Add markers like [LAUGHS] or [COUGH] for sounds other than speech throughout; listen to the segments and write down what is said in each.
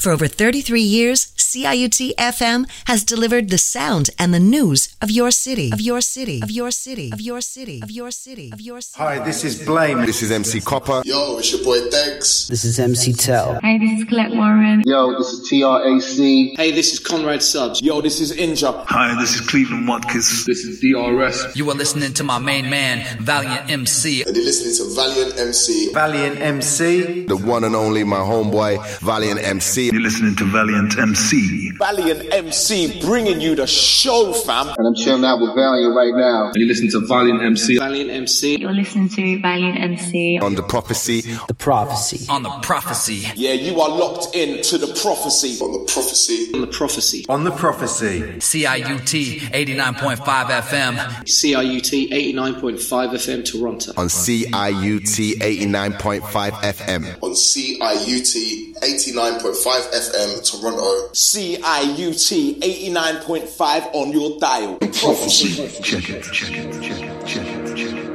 For over 33 years, CIUT FM has delivered the sound and the news of your city, of your city, of your city, of your city, of your city, of your city. Hi, this is Blame. This is MC Copper. Yo, it's your boy Degs. This is MC Tell. Hey, this is Collette Warren. Yo, this is TRAC. Hey, this is Conrad Subs. Yo, this is Inja. Hi, this is Cleveland Watkins. This is DRS. You are listening to my main man, Valiant Emcee. And you're listening to Valiant Emcee. Valiant Emcee. The one and only my homeboy, Valiant Emcee. You're listening to Valiant Emcee. Valiant Emcee bringing you the show, fam. And I'm chilling out with Valiant right now. And you're listening to Valiant Emcee. Valiant Emcee. You're listening to Valiant Emcee. On the prophecy. The prophecy. On the prophecy. Yeah, you are locked in to the prophecy. On the prophecy. On the prophecy. On the prophecy. CIUT 89.5 FM. CIUT 89.5 FM Toronto. On CIUT 89.5 FM. On CIUT 89.5 FM Toronto. CIUT 89.5 on your dial. Prophecy. Check it, check it, check it, check it, check it.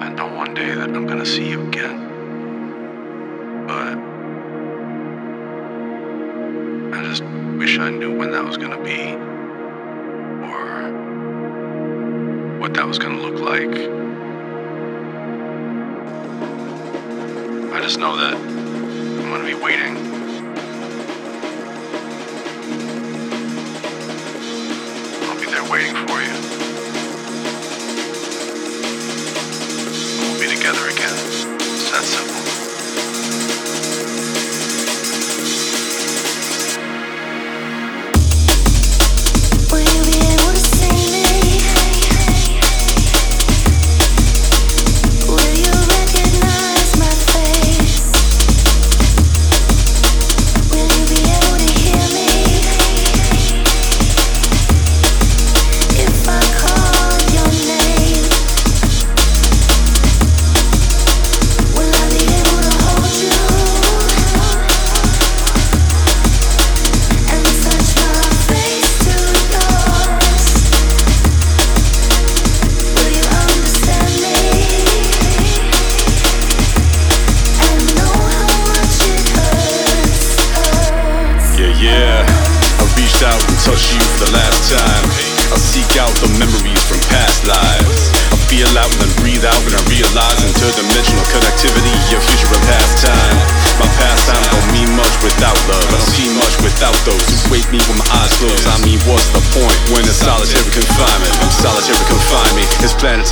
I know one day that I'm gonna see you again. But I just wish I knew when that was gonna be. Or what that was gonna look like. I just know that I'm gonna be waiting. I'll be there waiting for you. We'll be together again. It's that simple.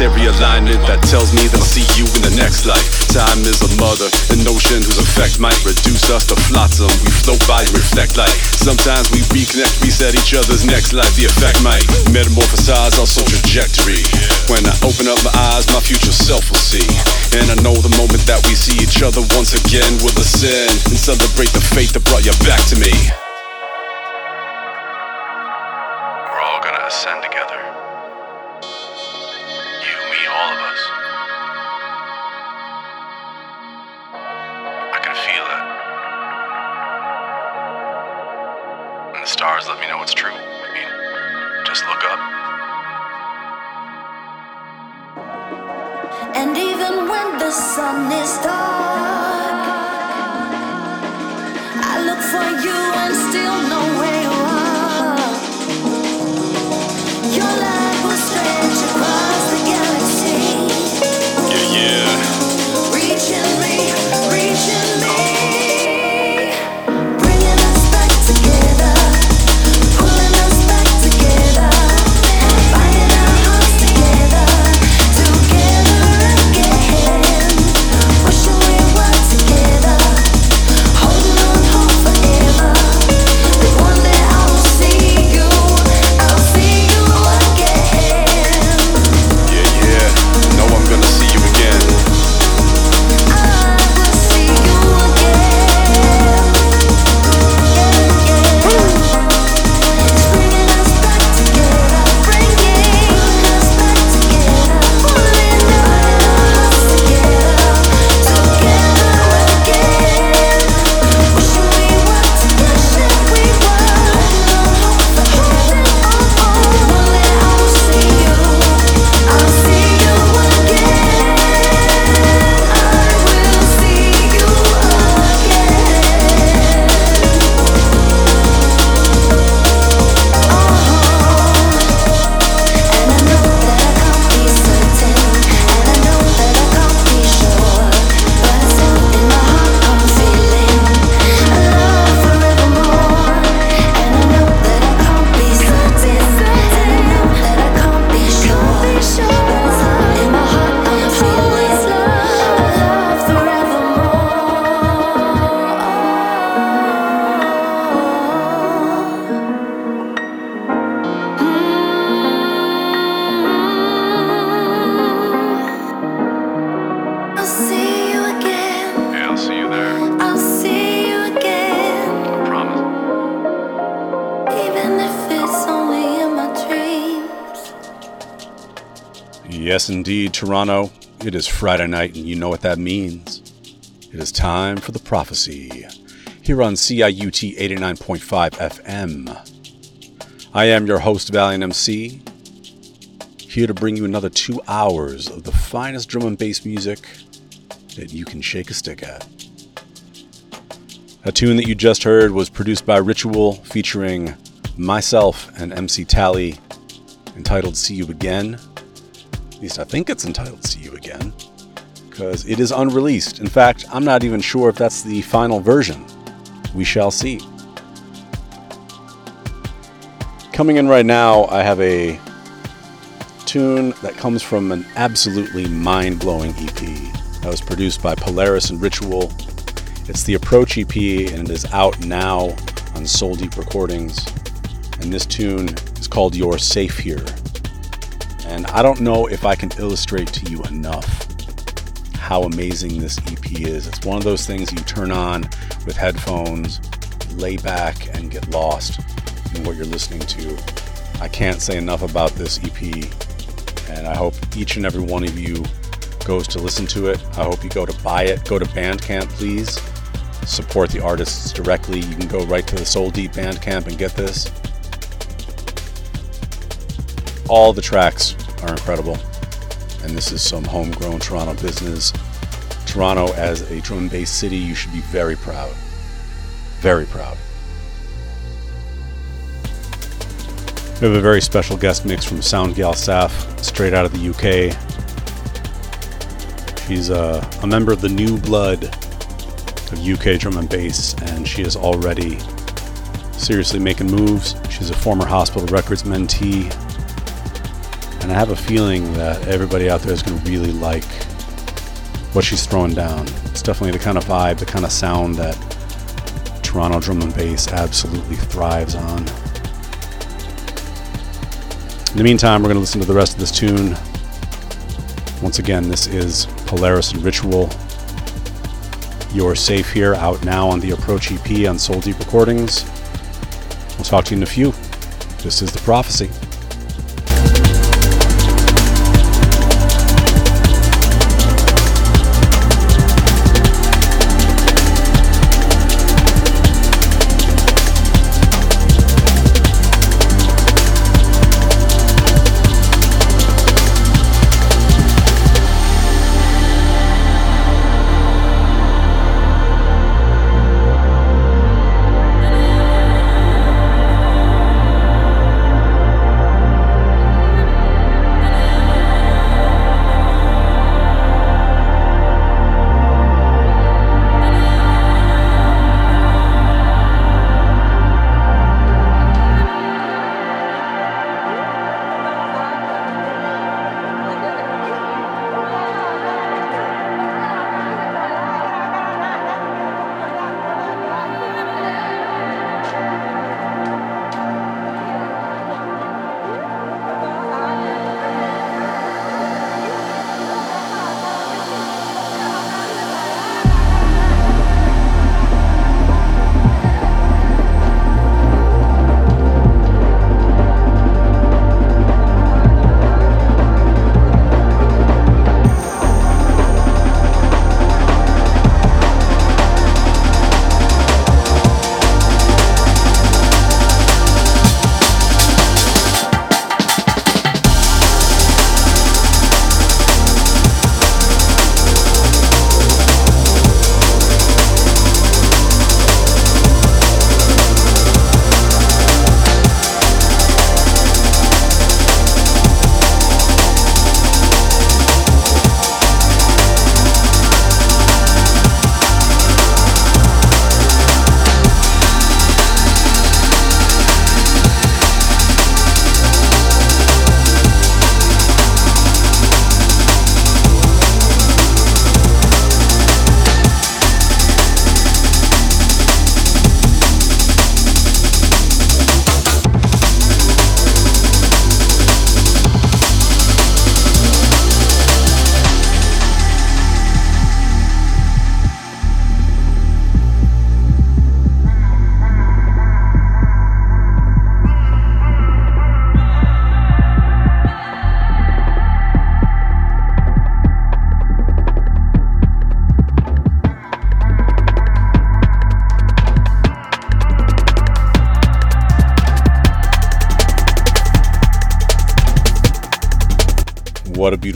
Planetary alignment that tells me that I'll see you in the next life. Time is a mother, an ocean whose effect might reduce us to flotsam. We float by and reflect light. Sometimes we reconnect, reset each other's next life. The effect might metamorphosize our soul trajectory. When I open up my eyes, my future self will see. And I know the moment that we see each other once again, we'll ascend and celebrate the fate that brought you back to me. Still Toronto. It is Friday night, and you know what that means. It is time for the prophecy here on CIUT 89.5 FM. I am your host, Valiant Emcee, here to bring you another two hours of the finest drum and bass music that you can shake a stick at. A tune that you just heard was produced by Ritual featuring myself and MC Tali, entitled See You Again. At least I think it's entitled See You Again, because it is unreleased. In fact, I'm not even sure if that's the final version. We shall see. Coming in right now, I have a tune that comes from an absolutely mind blowing EP that was produced by Polaris and Ritual. It's the Approach EP and it is out now on Soul Deep Recordings. And this tune is called You're Safe Here. And I don't know if I can illustrate to you enough how amazing this EP is. It's one of those things you turn on with headphones, lay back, and get lost in what you're listening to. I can't say enough about this EP, and I hope each and every one of you goes to listen to it. I hope you go to buy it. Go to Bandcamp, please. Support the artists directly. You can go right to the Soul Deep Bandcamp and get this. All the tracks are incredible, and this is some homegrown Toronto business. Toronto, as a drum and bass city, you should be very proud. Very proud. We have a very special guest mix from Soundgyal Saf, straight out of the UK. She's a, a member of the new blood of UK drum and bass, and she is already seriously making moves. She's a former Hospital Records mentee, and I have a feeling that everybody out there is going to really like what she's throwing down. It's definitely the kind of vibe, the kind of sound that Toronto drum and bass absolutely thrives on. In the meantime, we're going to listen to the rest of this tune. Once again, this is Polaris and Ritual. You're safe here, out now on the Approach EP on Soul Deep Recordings. We'll talk to you in a few. This is The Prophecy.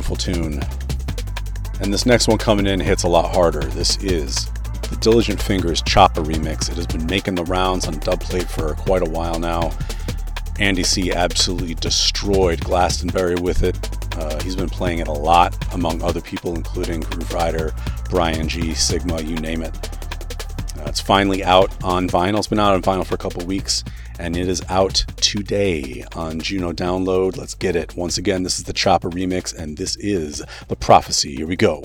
Beautiful tune. And this next one coming in hits a lot harder. This is the Diligent Fingers Chopper remix. It has been making the rounds on dubplate for quite a while now. Andy C absolutely destroyed Glastonbury with it. Uh, he's been playing it a lot among other people, including Groove Rider, Bryan Gee, Sigma, you name it. Uh, it's finally out on vinyl. It's been out on vinyl for a couple weeks, and it is out today on Juno Download. Let's get it. Once again, this is the Chopper remix, and this is The Prophecy. Here we go.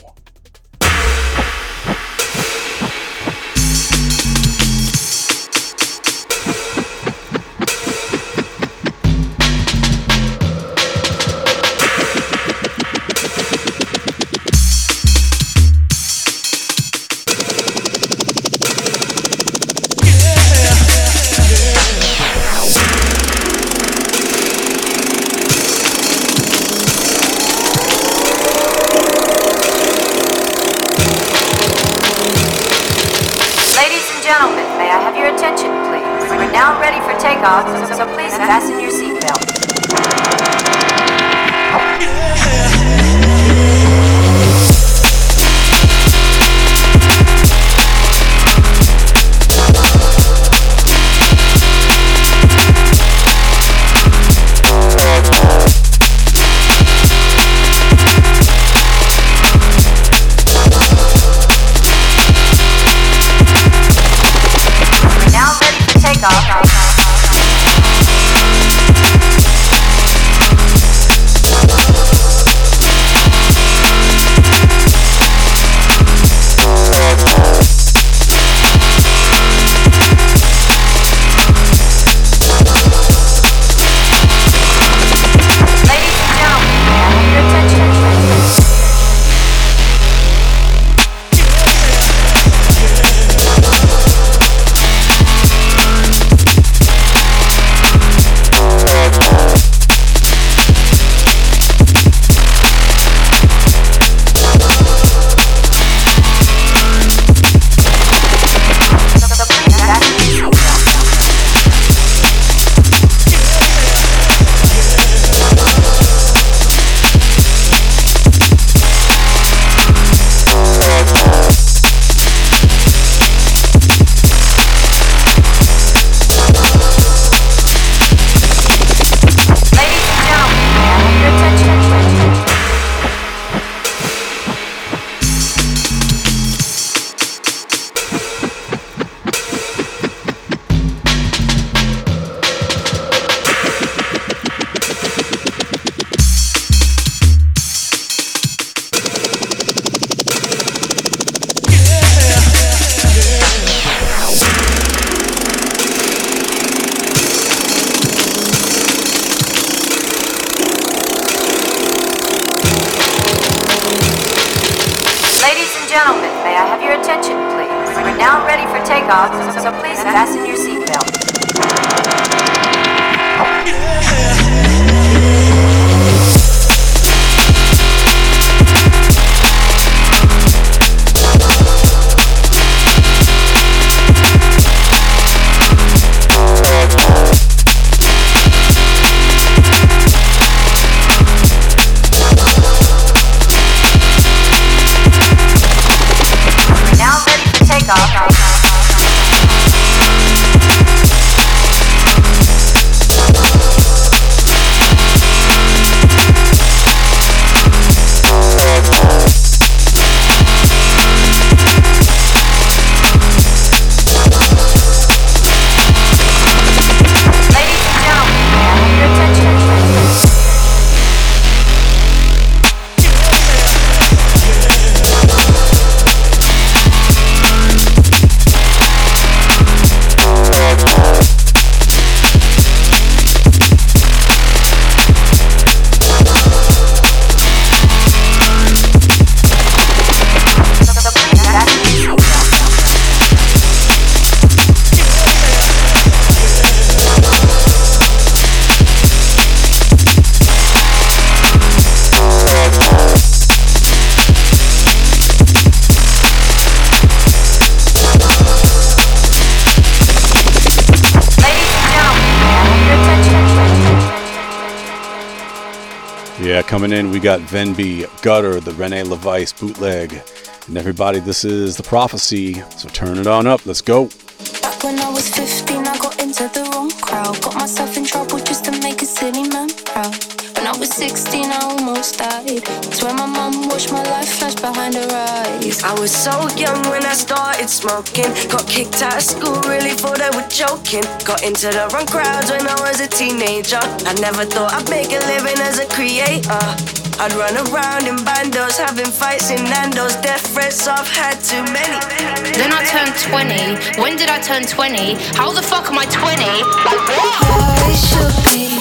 Fasten your seatbelt. Coming in, we got Venbee, Gutter, the René LaVice bootleg. And everybody, this is the prophecy. So turn it on up. Let's go. Back when I was 15, I got into the wrong crowd. Got myself in trouble just to make a silly man proud. When I was 16, I almost died. When my watched my life flash behind her eyes. I was so young when I started smoking. Got kicked out of school, really thought they were joking. Got into the wrong crowds when I was a teenager. I never thought I'd make a living as a creator. I'd run around in bandos, having fights in Nando's. Death threats, I've had too many. Then I turned 20. When did I turn 20? How the fuck am I 20? Like what? I should be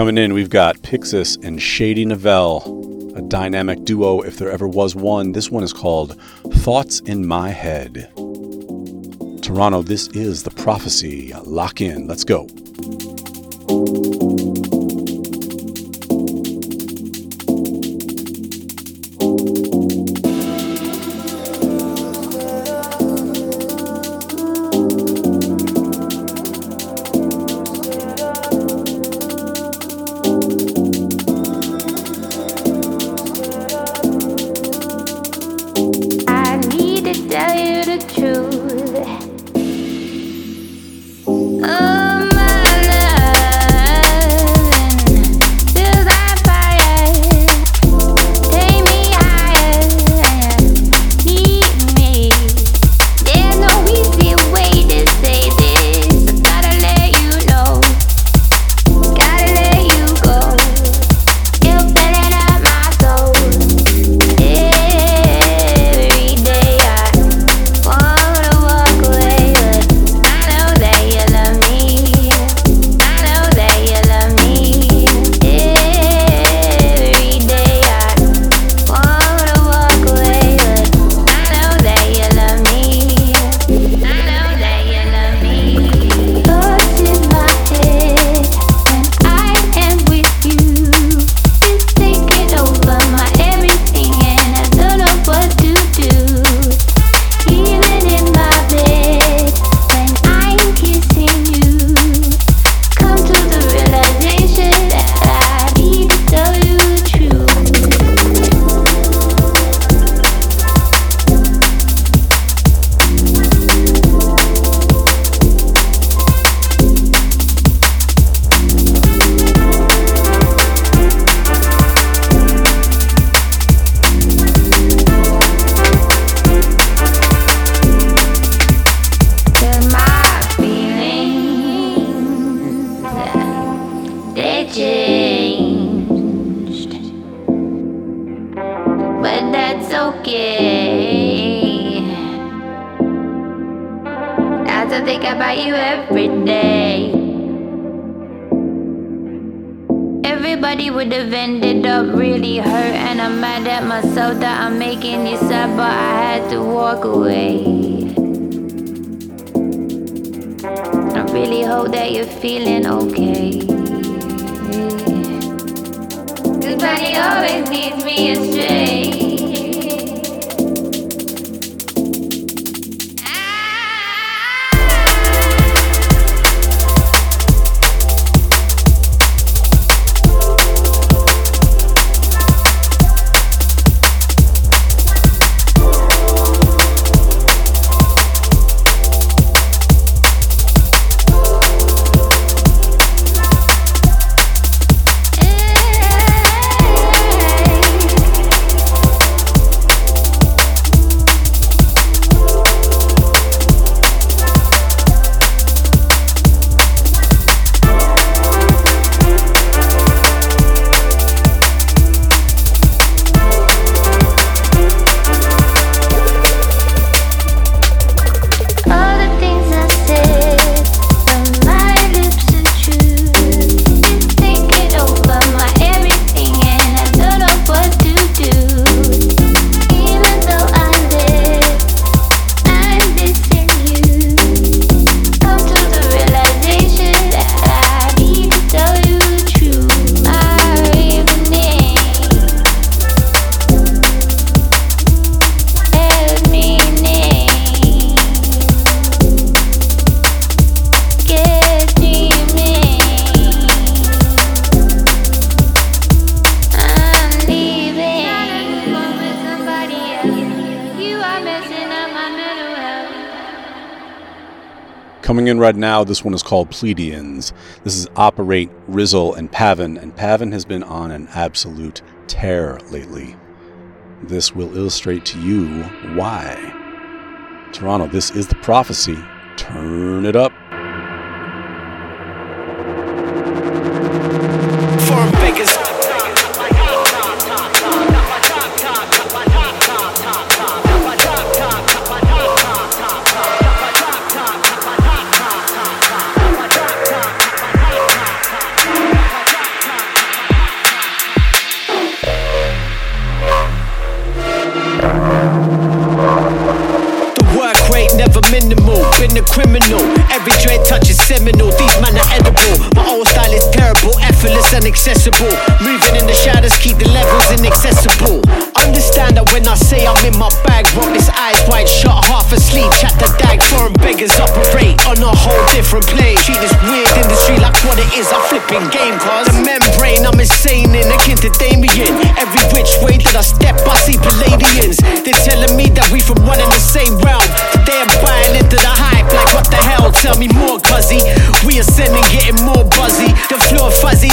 coming in, we've got Pyxis and Shady Novelle, a dynamic duo if there ever was one. This one is called Thoughts in My Head. Toronto, this is the prophecy. Lock in. Let's go. in right now, this one is called Pleiadians. This is Operate, Rizzle, and PAV4N, and PAV4N has been on an absolute tear lately. This will illustrate to you why. Toronto, this is the prophecy. Turn it up.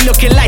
looking like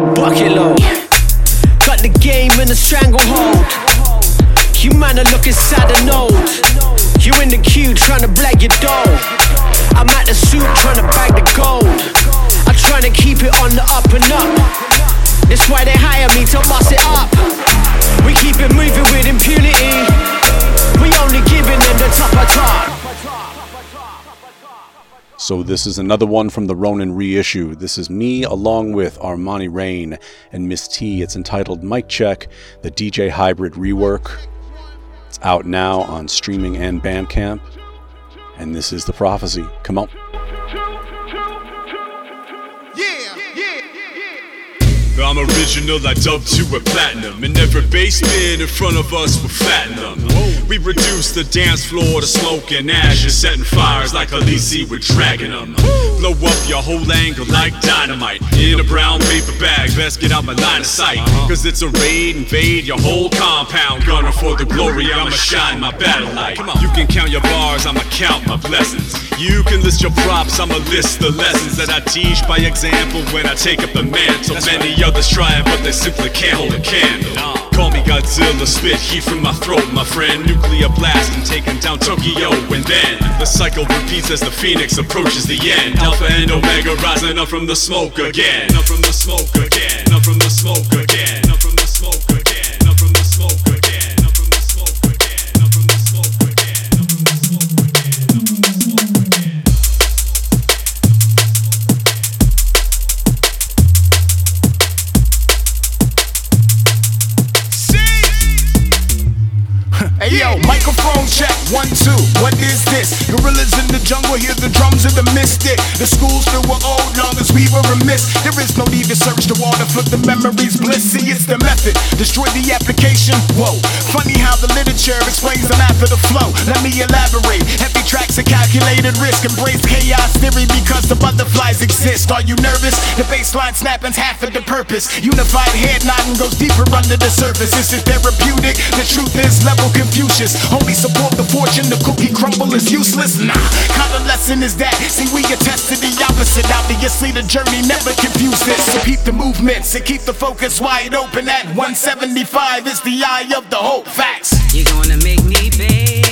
got a bucket load. This is another one from the Ronin reissue. This is me along with Armanni Reign and MisTy. It's entitled Mic Check, the DJ Hybrid rework. It's out now on streaming and Bandcamp. And this is the prophecy. Come on. I'm original, I dubbed you a platinum. And every basement in front of us were fatten We reduced the dance floor to smoke and ashes, setting fires like Khaleesi with dragging them. Blow up your whole angle like dynamite. In a brown paper bag, best get out my line of sight. Cause it's a raid, invade your whole compound. Gunner for the glory, I'ma shine my battle light. You can count your bars, I'ma count my blessings. You can list your props, I'ma list the lessons that I teach by example when I take up the mantle. Many others try it, but they simply can't hold a candle. Call me Godzilla, spit heat from my throat, my friend. Nuclear blast and taking down Tokyo, and then the cycle repeats as the phoenix approaches the end. Alpha and Omega rising up from the smoke again. Up from the smoke again. Up from the smoke again. Up from check, one, two. What is this? Gorillas in the jungle, hear the drums of the mystic. The schools still were old, long as we were remiss. There is no need to search the water for the memories. Bliss, see, it's the method. Destroy the application. Whoa, funny how the literature explains the math of the flow. Let me elaborate. Heavy tracks and calculated risk. Embrace chaos theory because the butterflies exist. Are you nervous? The baseline snapping's half of the purpose. Unified head nodding goes deeper under the surface. Is it therapeutic? The truth is level Confucius. Only support the fortune, the cookie crumble is useless. Nah, kind of lesson is that? See, we attest to the opposite. Obviously, the journey never confuse this. So keep the movements and keep the focus wide open. At 175 is the eye of the hope. Facts. You're gonna make me beg.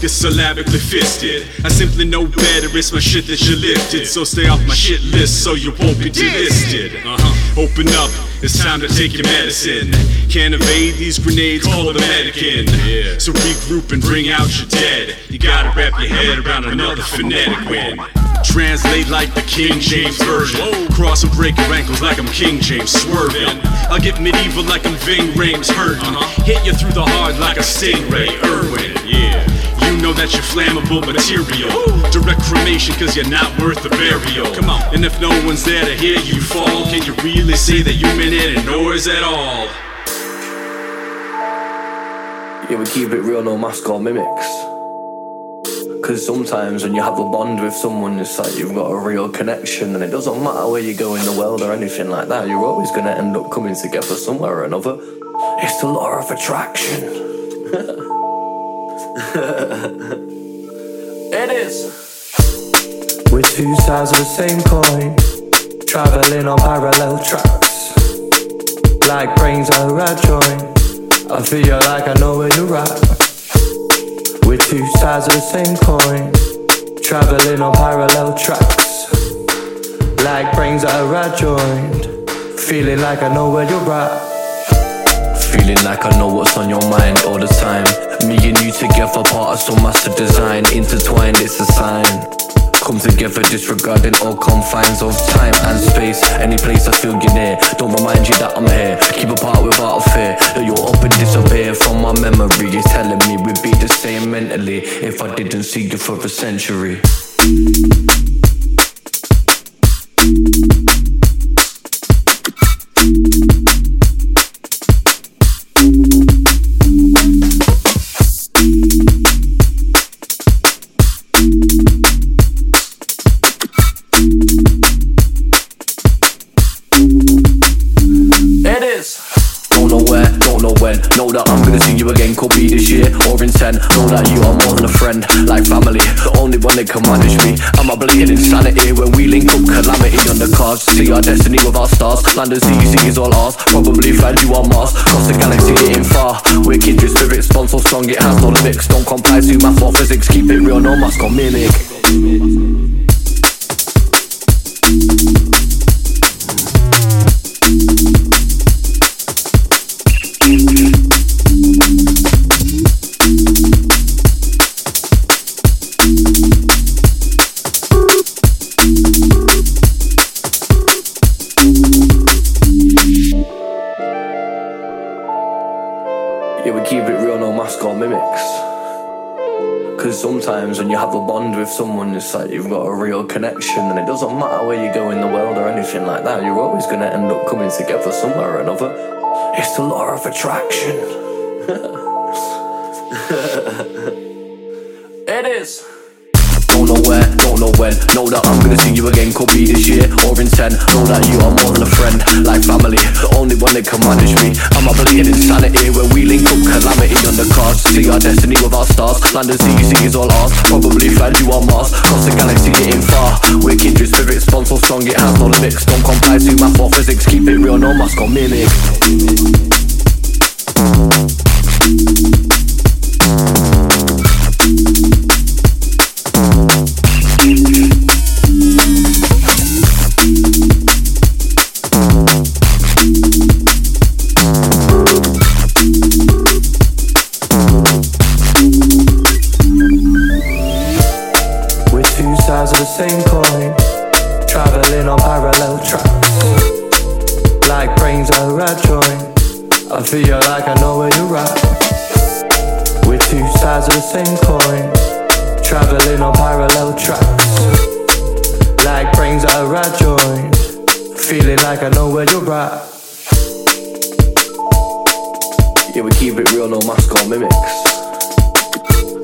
Get syllabically fisted. I simply know better, it's my shit that you lifted. So stay off my shit list so you won't be delisted. Uh-huh. Open up, it's time to take your medicine. Can't evade these grenades, call the medic in. So regroup and bring out your dead. You gotta wrap your head around another phonetic win. Translate like the King James Version. Cross and break your ankles like I'm King James swerving. I'll get medieval like I'm Ving Rhames hurting. Hit you through the heart like a stingray, Irwin. Yeah. You know that you're flammable material. Direct cremation cause you're not worth the burial. Come on. And if no one's there to hear you fall, can you really say that you meant any noise at all? Yeah, we keep it real, no mask or mimics. Because sometimes when you have a bond with someone, it's like you've got a real connection, and it doesn't matter where you go in the world or anything like that, you're always going to end up coming together somewhere or another. It's the law of attraction. [LAUGHS] It is. We're two sides of the same coin, traveling on parallel tracks. Like brains are a joint. I feel like I know where you're at. We're two sides of the same coin, traveling on parallel tracks. Like brains are a joint. Feeling like I know where you're at. Feeling like I know what's on your mind all the time. Me and you together, part of some master design. Intertwined, it's a sign. Come together, disregarding all confines of time and space. Any place I feel you near. Don't remind you that I'm here. Keep apart without a fear that you're up and disappear from my memory. It's telling me we'd be the same mentally if I didn't see you for a century. Know that I'm gonna see you again, could be this year or in 10. Know that you are more than a friend, like family. Only one that can manage me. I'm a bleeding insanity when we link up calamity on the cards. See our destiny with our stars. As easy is all ours. Probably find you on Mars. Cross the galaxy, getting far. We're kindred spirits, so strong it has no limits. Don't comply to math or physics. Keep it real, no mask or mimic. Yeah, we keep it real, no mask or mimics. Cause sometimes when you have a bond with someone, it's like you've got a real connection, and it doesn't matter where you go in the world or anything like that, you're always gonna end up coming together somewhere or another. It's the law of attraction. [LAUGHS] it is. Don't know where, don't know when. Know that I'm gonna see you again, could be this year or in 10. Know that you are more than a friend, like family. The only one that can manage me. I'm a bleeding insanity when we link up calamity on the cards. See our destiny with our stars. Land as easy is all ours. Probably find you on Mars. Cross the galaxy, getting far. We're kindred spirits, bond so strong it has no limits. Don't comply to math or physics. Keep it real, no mask or mimic. We're two feel like I know where you're at. We're two sides of the same coin, traveling on parallel tracks. Like brains are a joint. Feeling like I know where you're at. Yeah, we keep it real, no mask or mimics.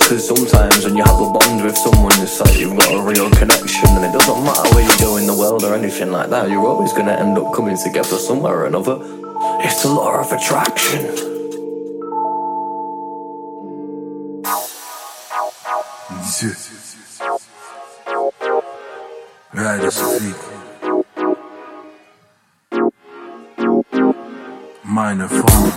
Cause sometimes when you have a bond with someone, it's like you've got a real connection, and it doesn't matter where you go in the world or anything like that, you're always gonna end up coming together somewhere or another. It's the law of attraction. Rider Shafique. Minor forms.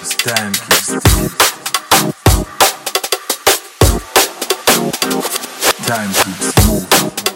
As time keeps ticking. Time keeps moving.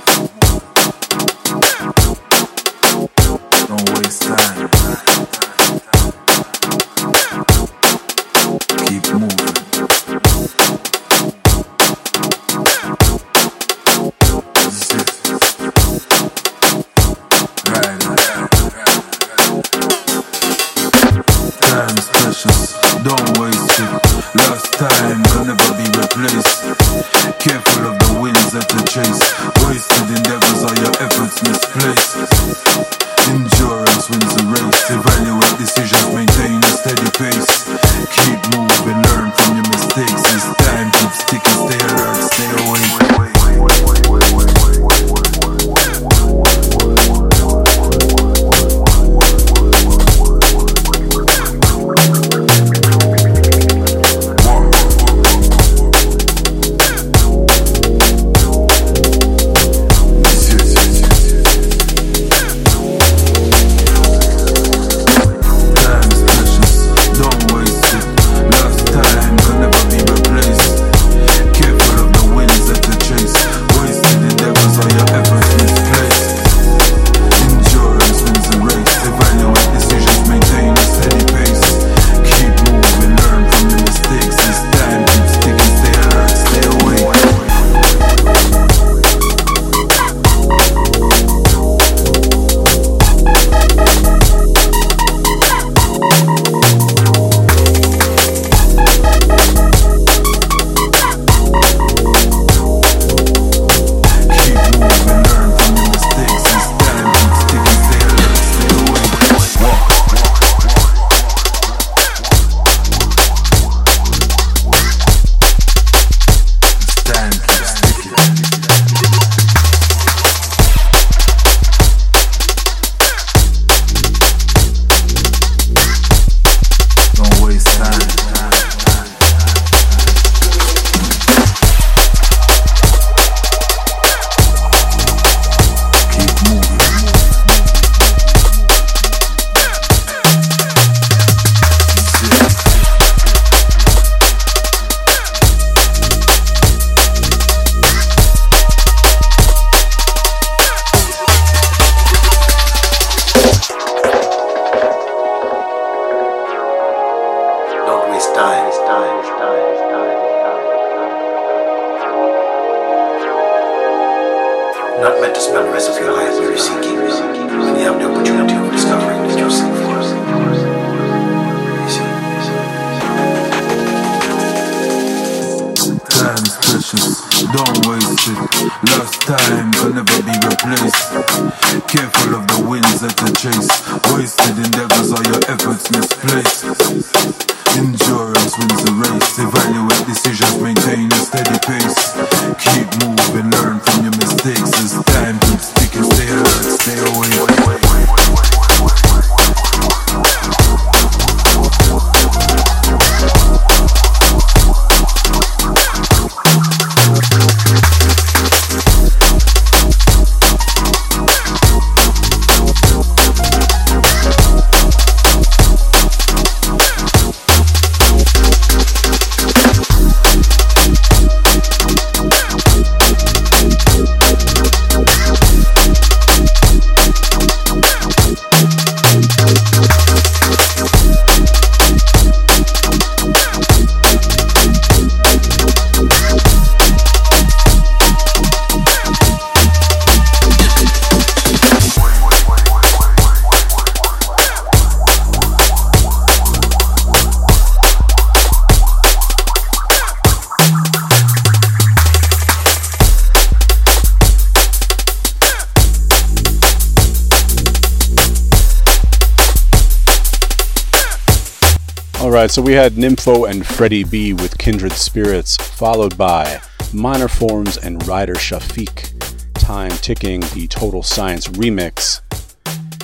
So we had Nymfo and Freddy B with Kindred Spirits, followed by Minor Forms and Rider Shafique, Time Ticking, the Total Science remix.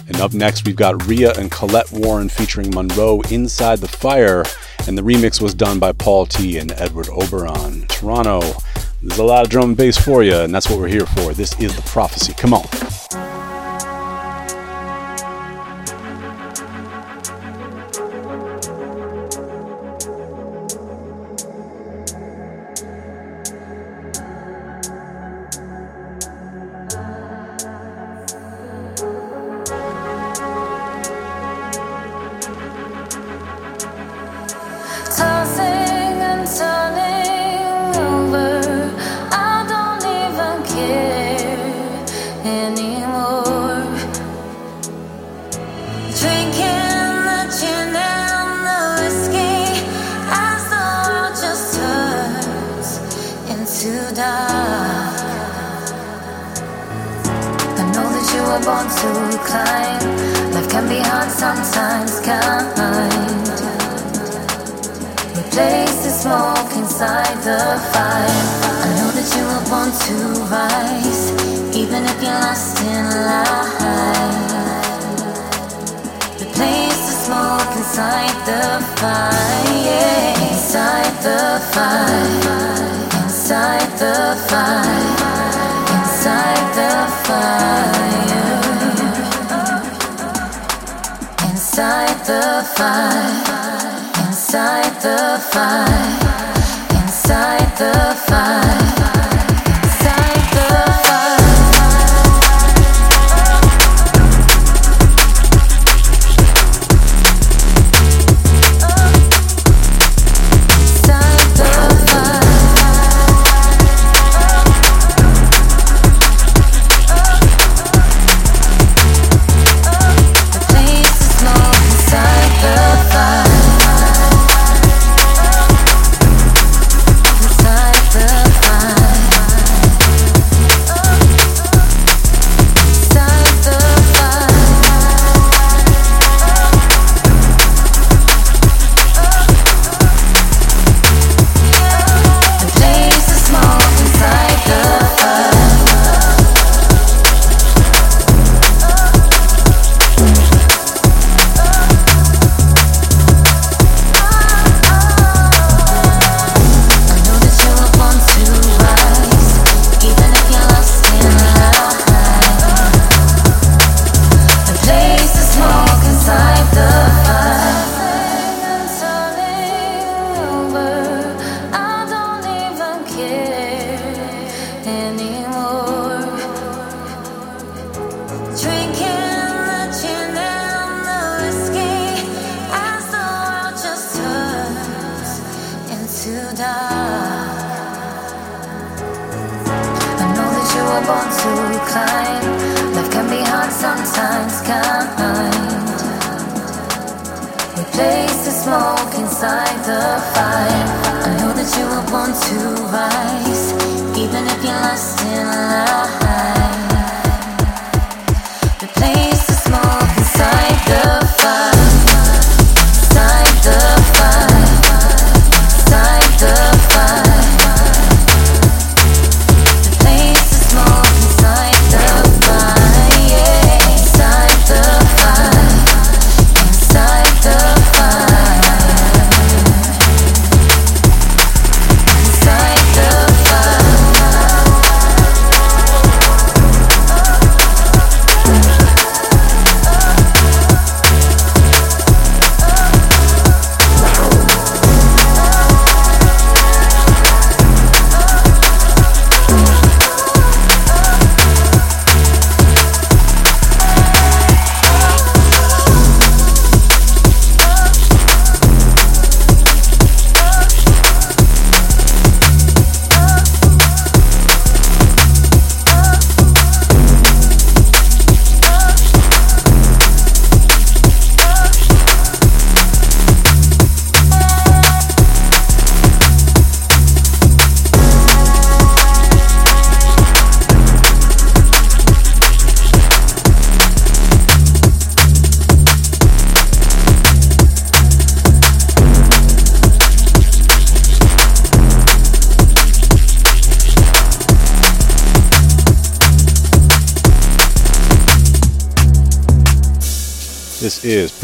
And up next, we've got Riya and Collette Warren featuring Monrroe Inside the Fire, and the remix was done by Paul T and Edward Oberon. Toronto, there's a lot of drum and bass for you, and that's what we're here for. This is The Prophecy. Come on.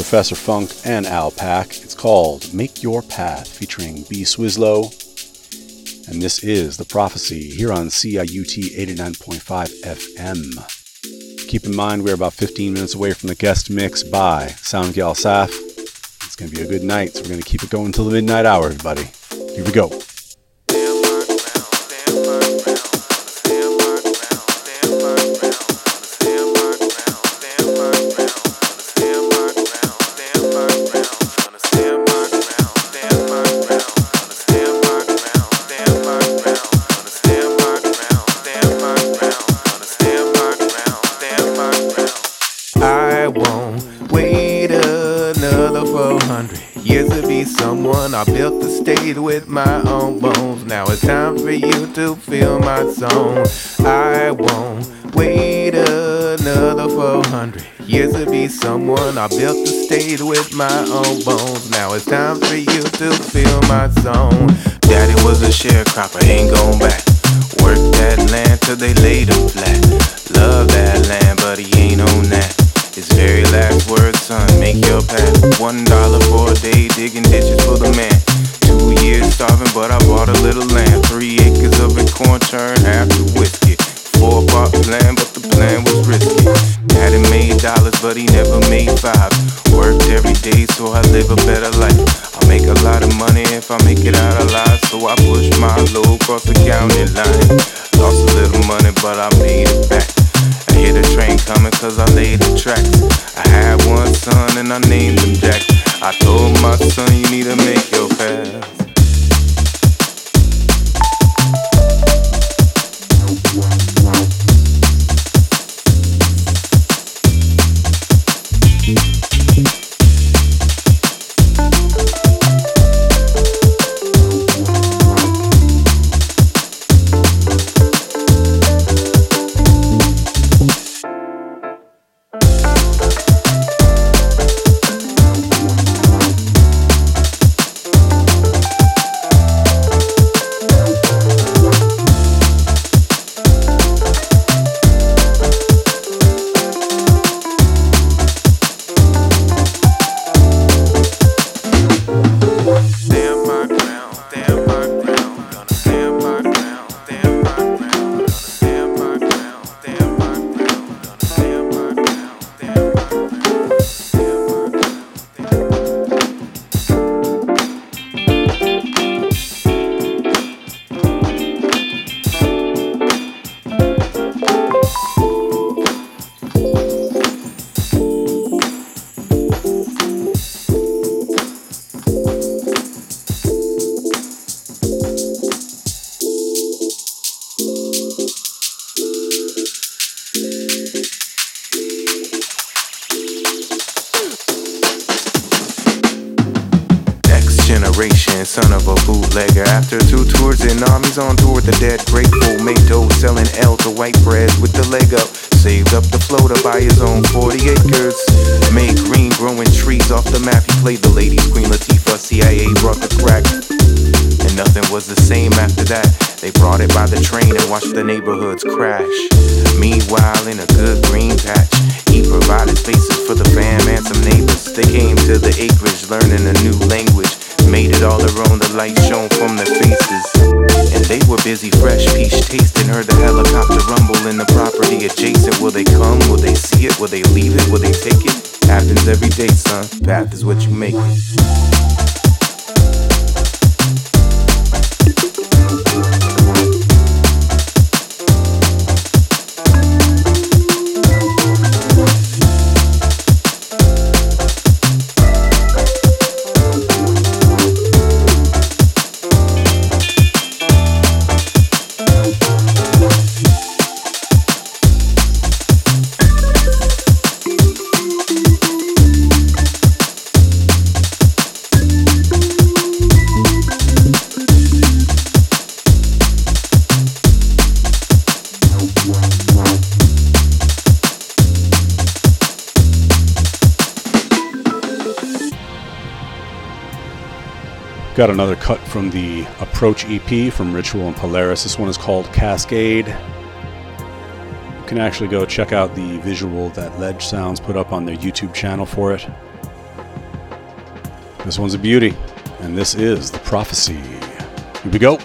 Professor Funk and Al Pack. It's called Make Your Path featuring B. Swizlo. And this is The Prophecy here on CIUT 89.5 FM. Keep in mind we're about 15 minutes away from the guest mix by Soundgyal Saf. It's going to be a good night, so we're going to keep it going until the midnight hour, everybody. Here we go. I won't wait another 400 years to be someone. I built the stage with my own bones. Now it's time for you to feel my song. Daddy was a sharecropper, ain't going back. Work that land till they laid him flat. Love that land, but he ain't on that. His very last words, son, make your path. One dollar for a day, digging ditches turn, half Approach EP from Ritual and Polaris. This one is called Cascade. You can actually go check out the visual that Ledge Sounds put up on their YouTube channel for it. This one's a beauty, and this is The Prophecy. Here we go.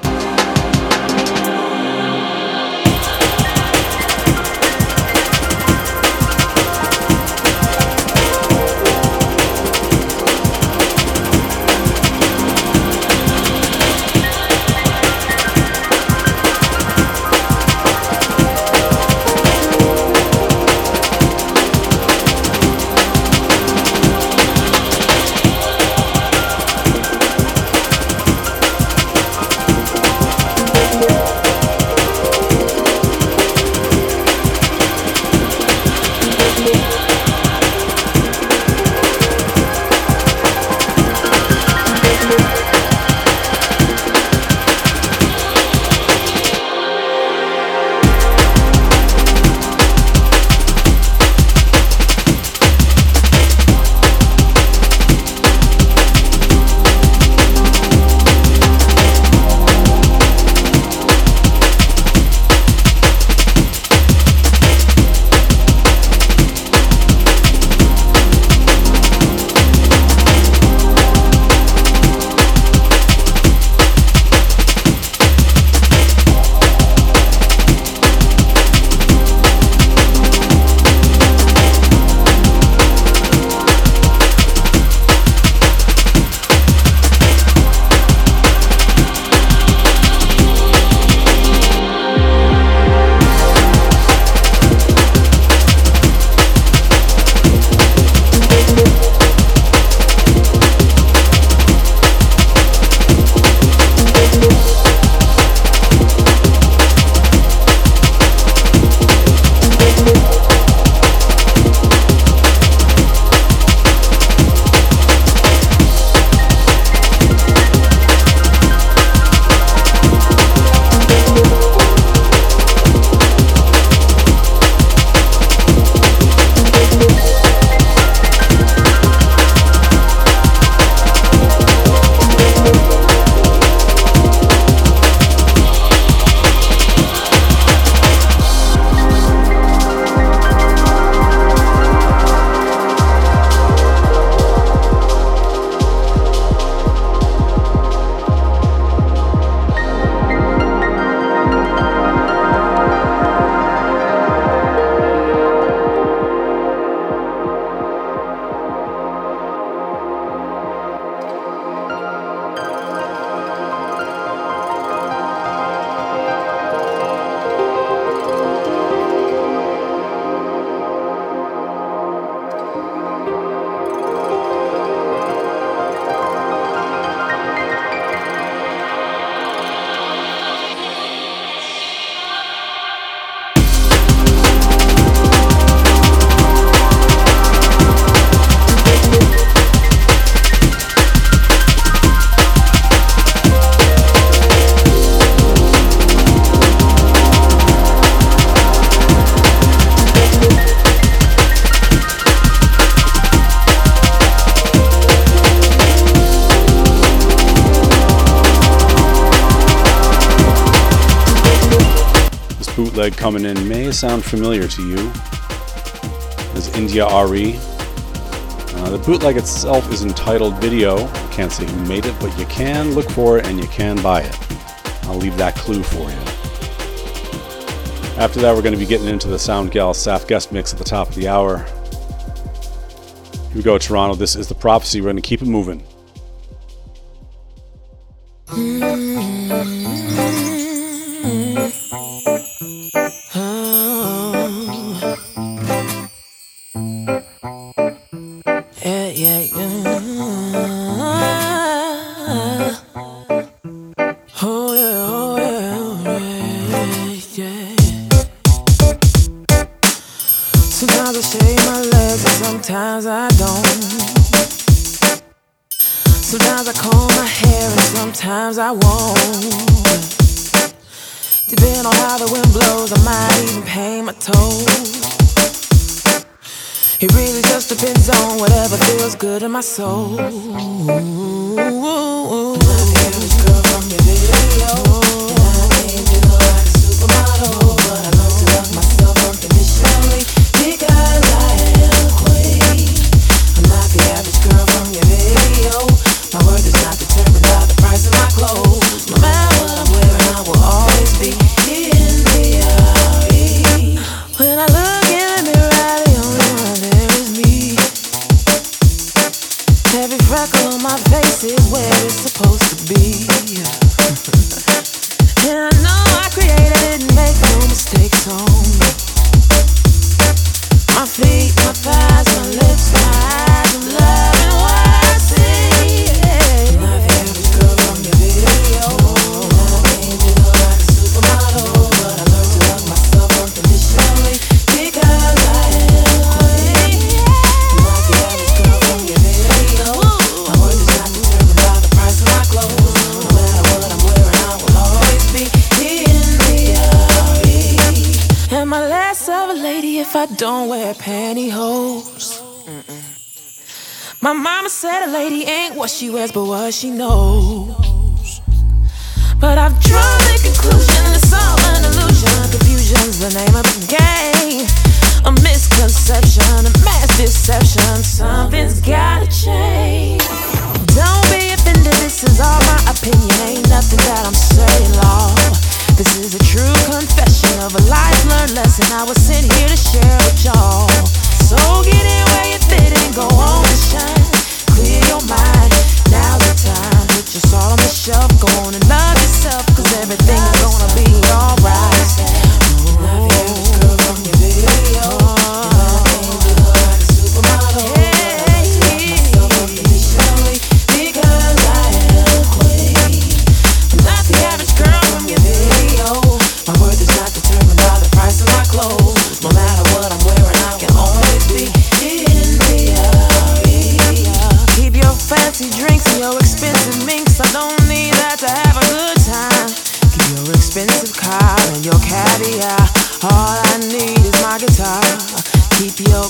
Bootleg coming in may sound familiar to you. As India.Arie. Uh, the bootleg itself is entitled Video. I can't say who made it, but you can look for it and you can buy it. I'll leave that clue for you. After that, we're going to be getting into the Soundgyal Saf guest mix at the top of the hour. Here we go, Toronto. This is the prophecy. We're going to keep it moving.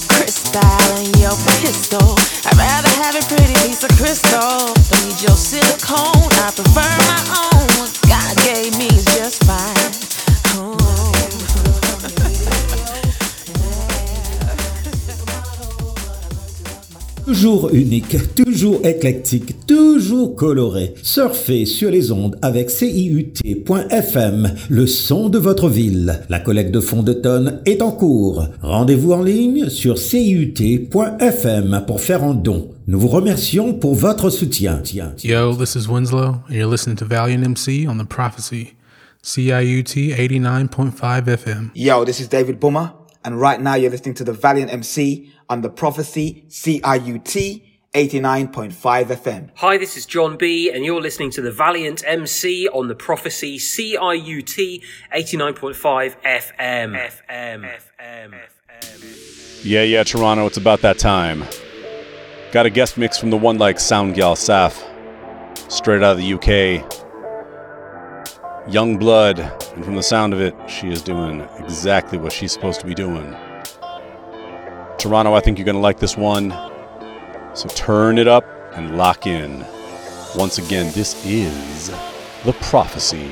Crystal and your pistol. I'd rather have a pretty piece of crystal. Don't need your silicone. I prefer my own. What God gave me is just fine. Toujours unique, toujours éclectique, toujours coloré. Surfez sur les ondes avec CIUT.FM, le son de votre ville. La collecte de fonds de tonnes est en cours. Rendez-vous en ligne sur CIUT.FM pour faire un don. Nous vous remercions pour votre soutien. Yo, this is Winslow, and you're listening to Valiant MC on the Prophecy, CIUT 89.5 FM. Yo, this is David Bummer, and right now you're listening to the Valiant MC on the Prophecy CIUT 89.5 FM. Hi, this is John B, and you're listening to the Valiant Emcee on the Prophecy CIUT 89.5 FM. FM. FM. FM. Yeah, yeah, Toronto, it's about that time. Got a guest mix from the one like Soundgyal Saf, straight out of the UK. Young blood, and from the sound of it, she is doing exactly what she's supposed to be doing. Toronto, I think you're going to like this one. So turn it up and lock in. Once again, this is The Prophecy.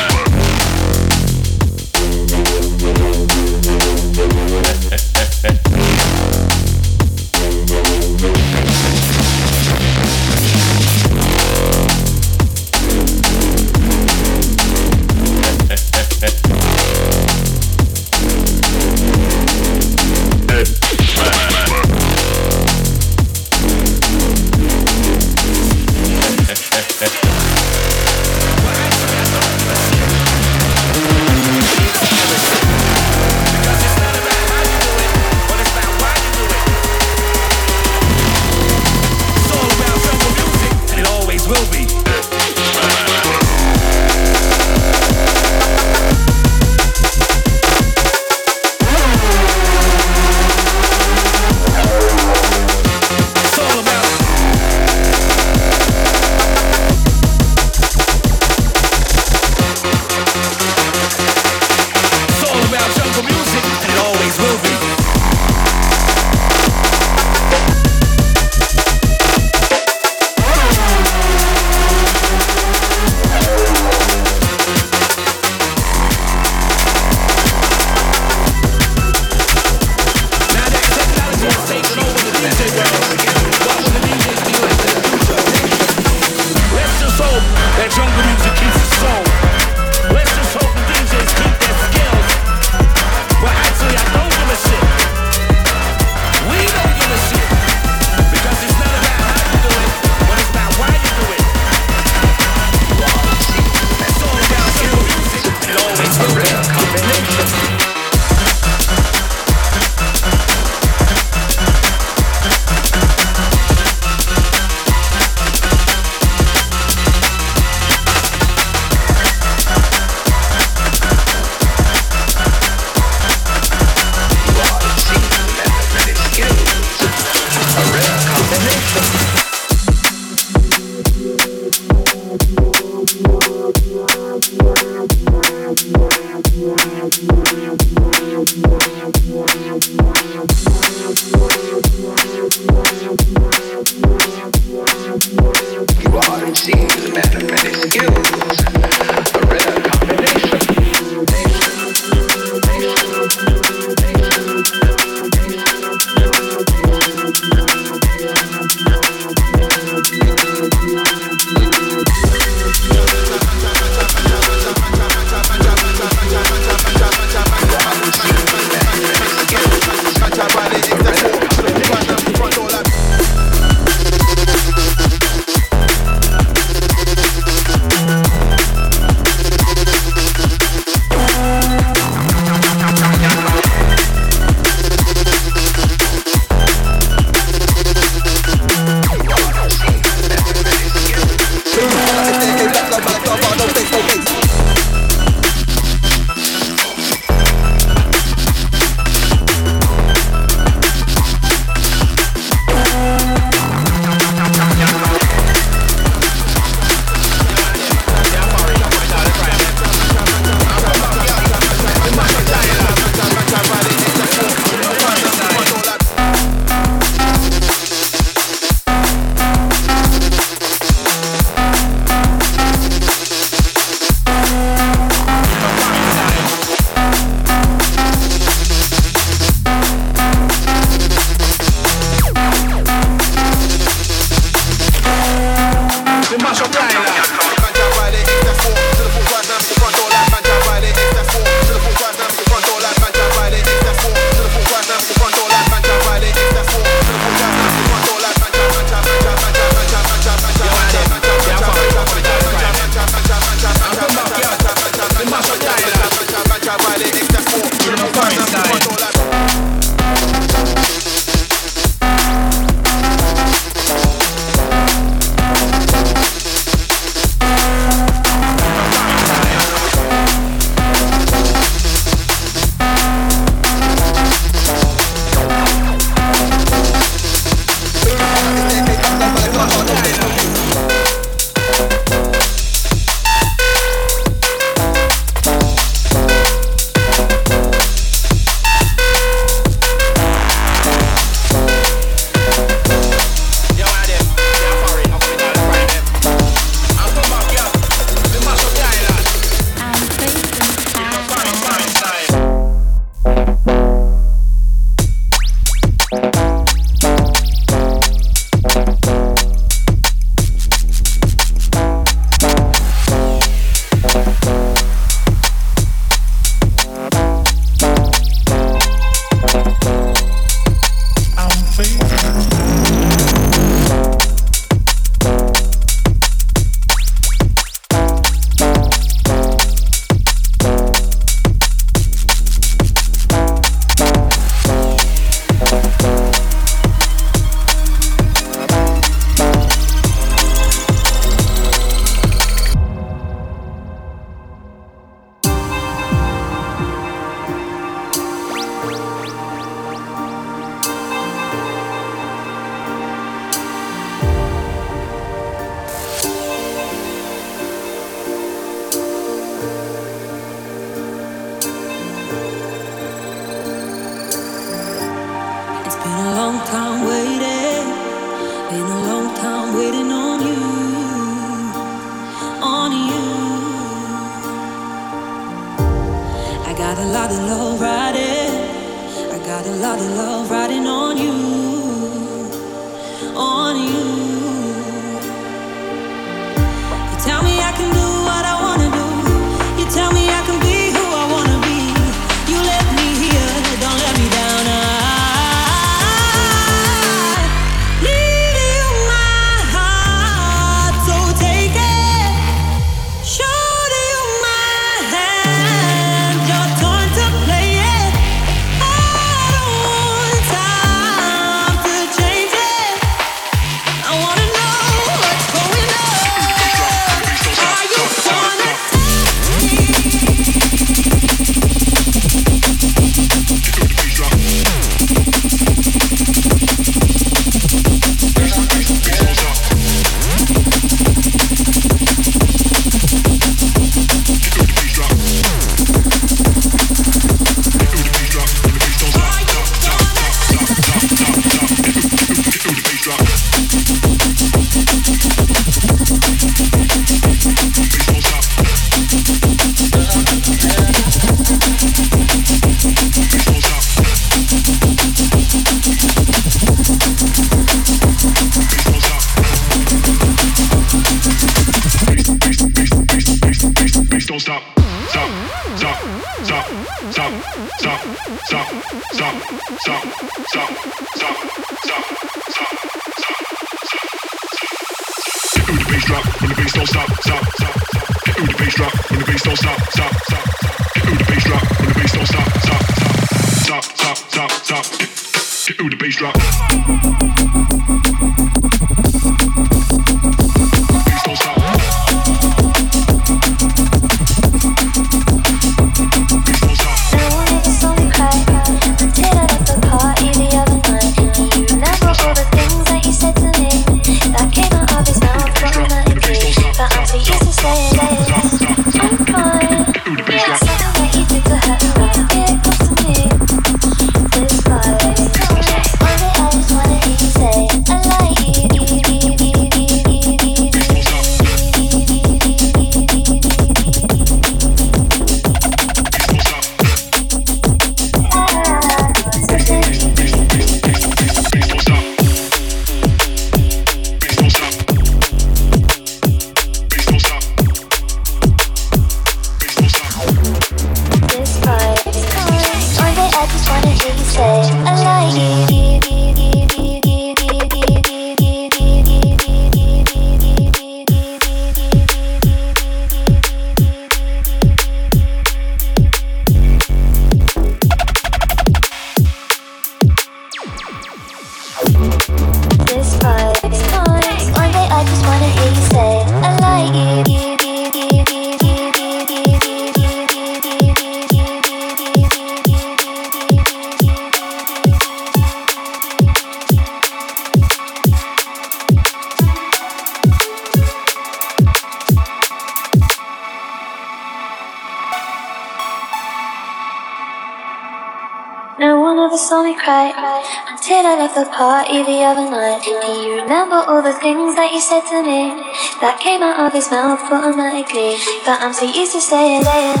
said to me that came out of his mouth automatically. But I'm so used to saying it.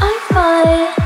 I'm fine.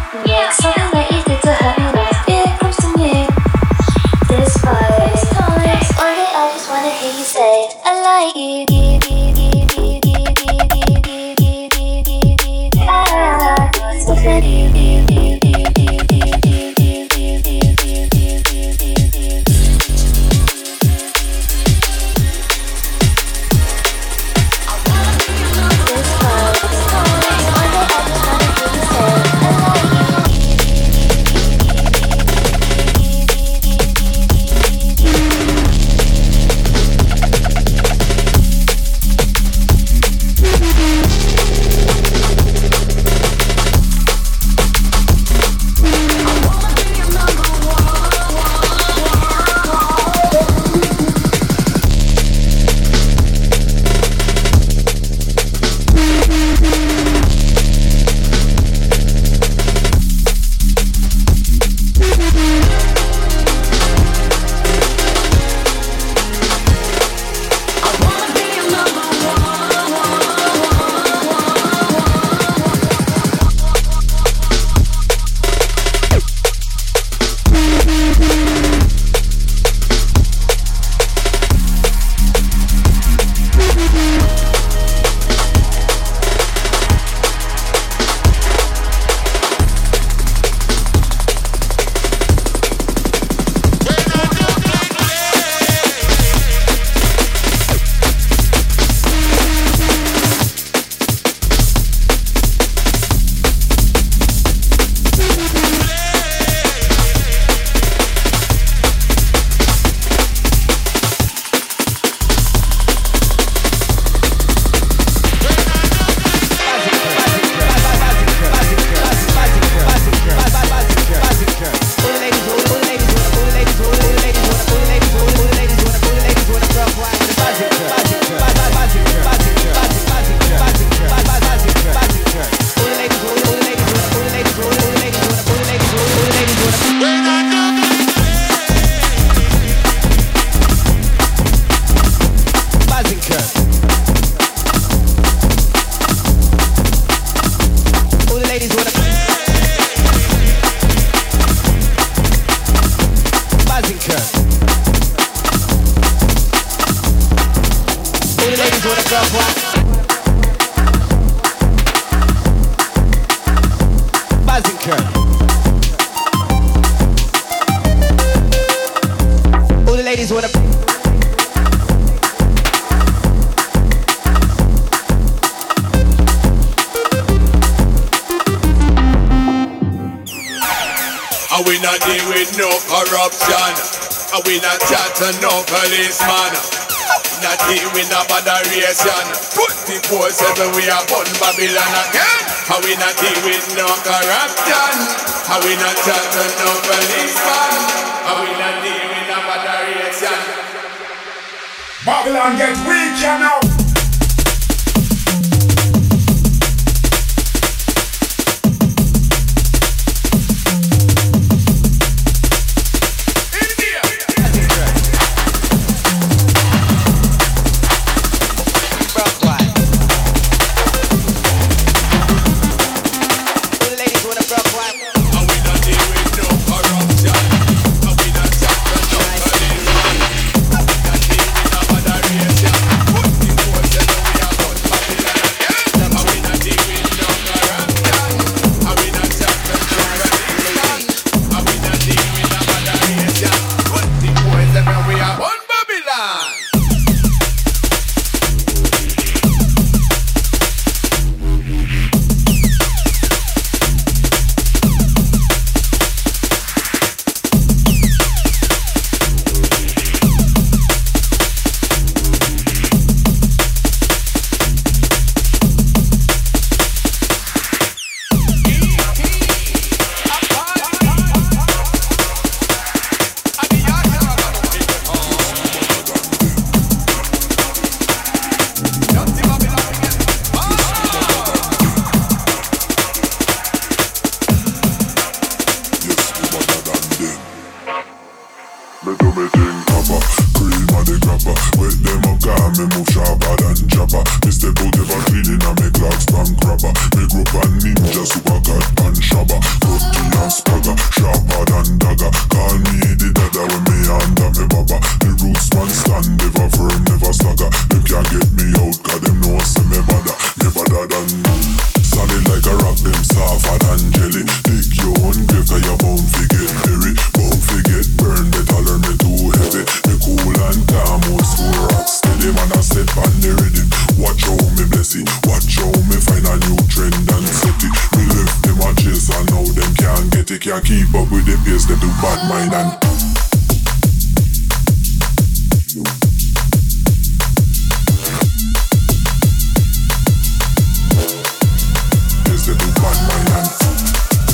24-7 we are born Babylon again. How we not deal with no corruption. How we not chat to no policeman. How we not deal with no bad reaction. Babylon get weak, you know. moment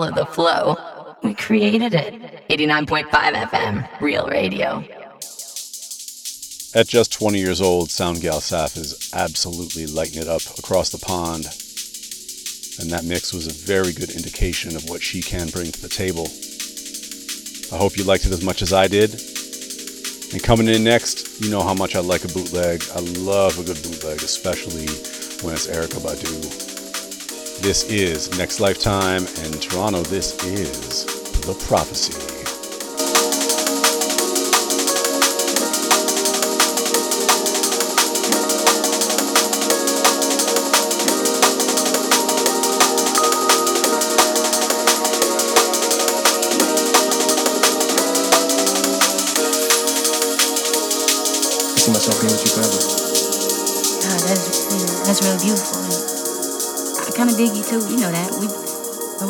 Follow the flow. We created it. 89.5 FM, real radio. At just 20 years old, Soundgyal Saf is absolutely lighting it up across the pond. And that mix was a very good indication of what she can bring to the table. I hope you liked it as much as I did. And coming in next, you know how much I like a bootleg. I love a good bootleg, especially when it's Erykah Badu this is Next Lifetime, and Toronto, this is The Prophecy.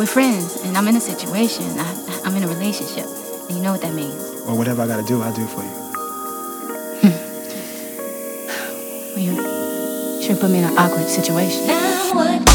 we're friends, and I'm in a situation. I, am in a relationship, and you know what that means. Well, whatever I gotta do, I'll do for you. Hmm. [SIGHS] well, you should put me in an awkward situation.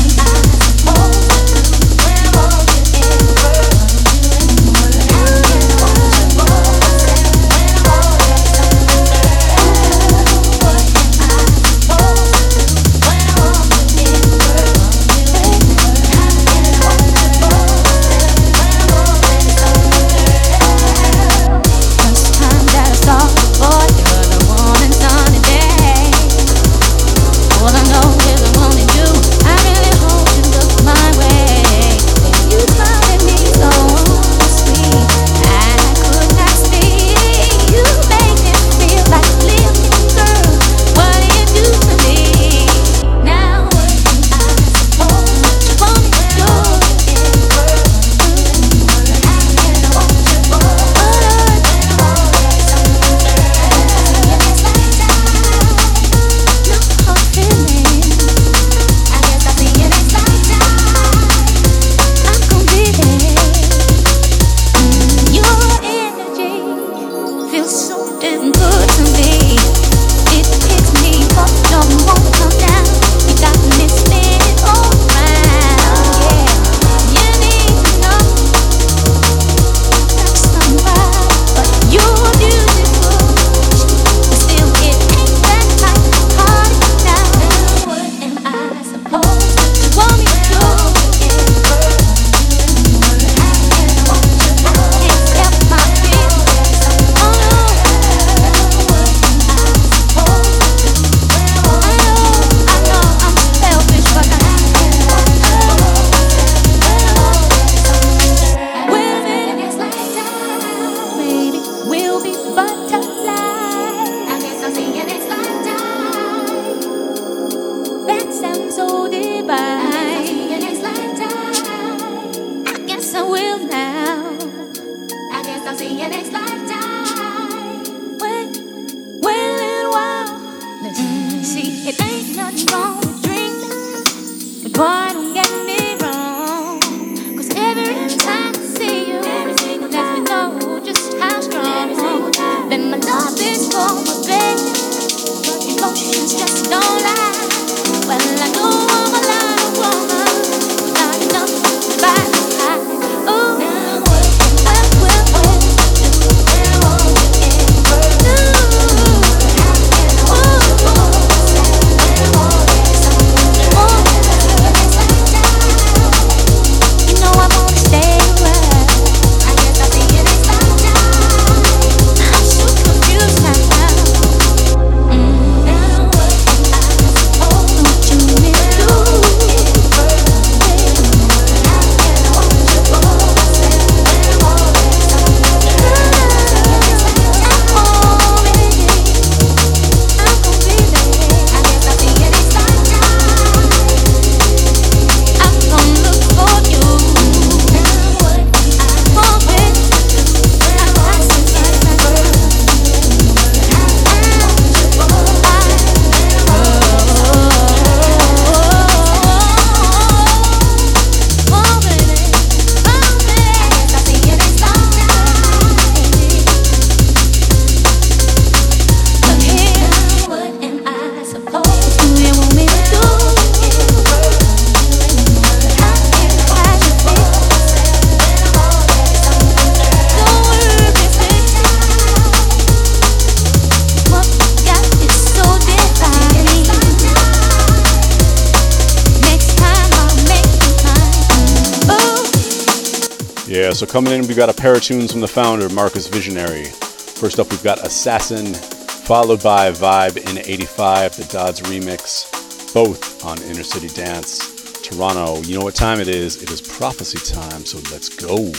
So coming in, we've got a pair of tunes from the founder, Marcus Visionary. First up, we've got Assassin, followed by Vibe in 85, the Dodds remix, both on Inner City Dance, Toronto. You know what time it is? It is prophecy time, so let's go.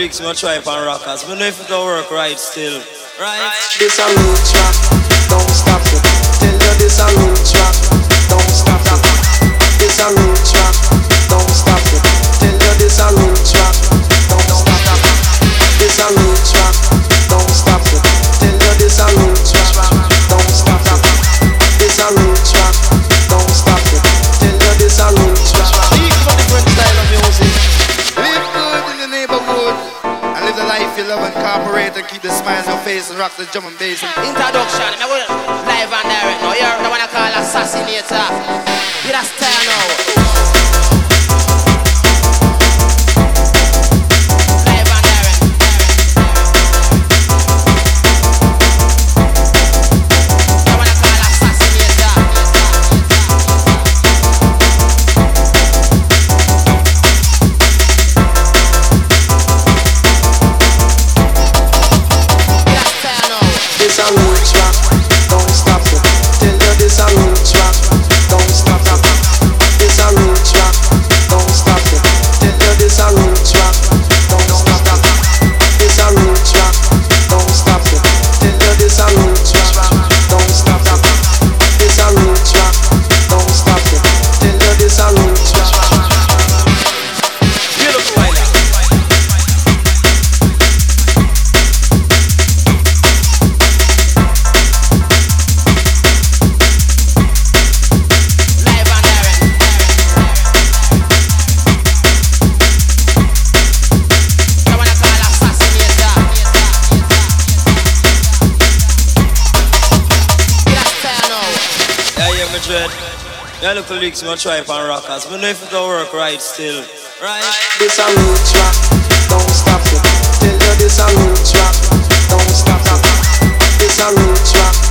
Leaks, my try on rockers. But know if it don't work right still. Right? This a roots rock, don't stop it. Tell you this a roots rock, the drum and bass. Leaks, my try on rockers. But know if it don't work right still. Right? This a roots rock, don't stop it. Tell you this a roots rock, don't stop it. This a roots rock,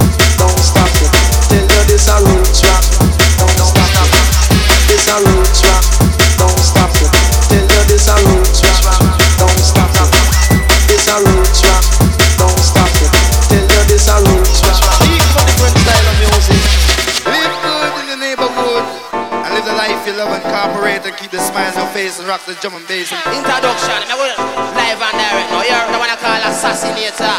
rock the drum and bass. Introduction, live and direct. Now you're the one I call assassinator.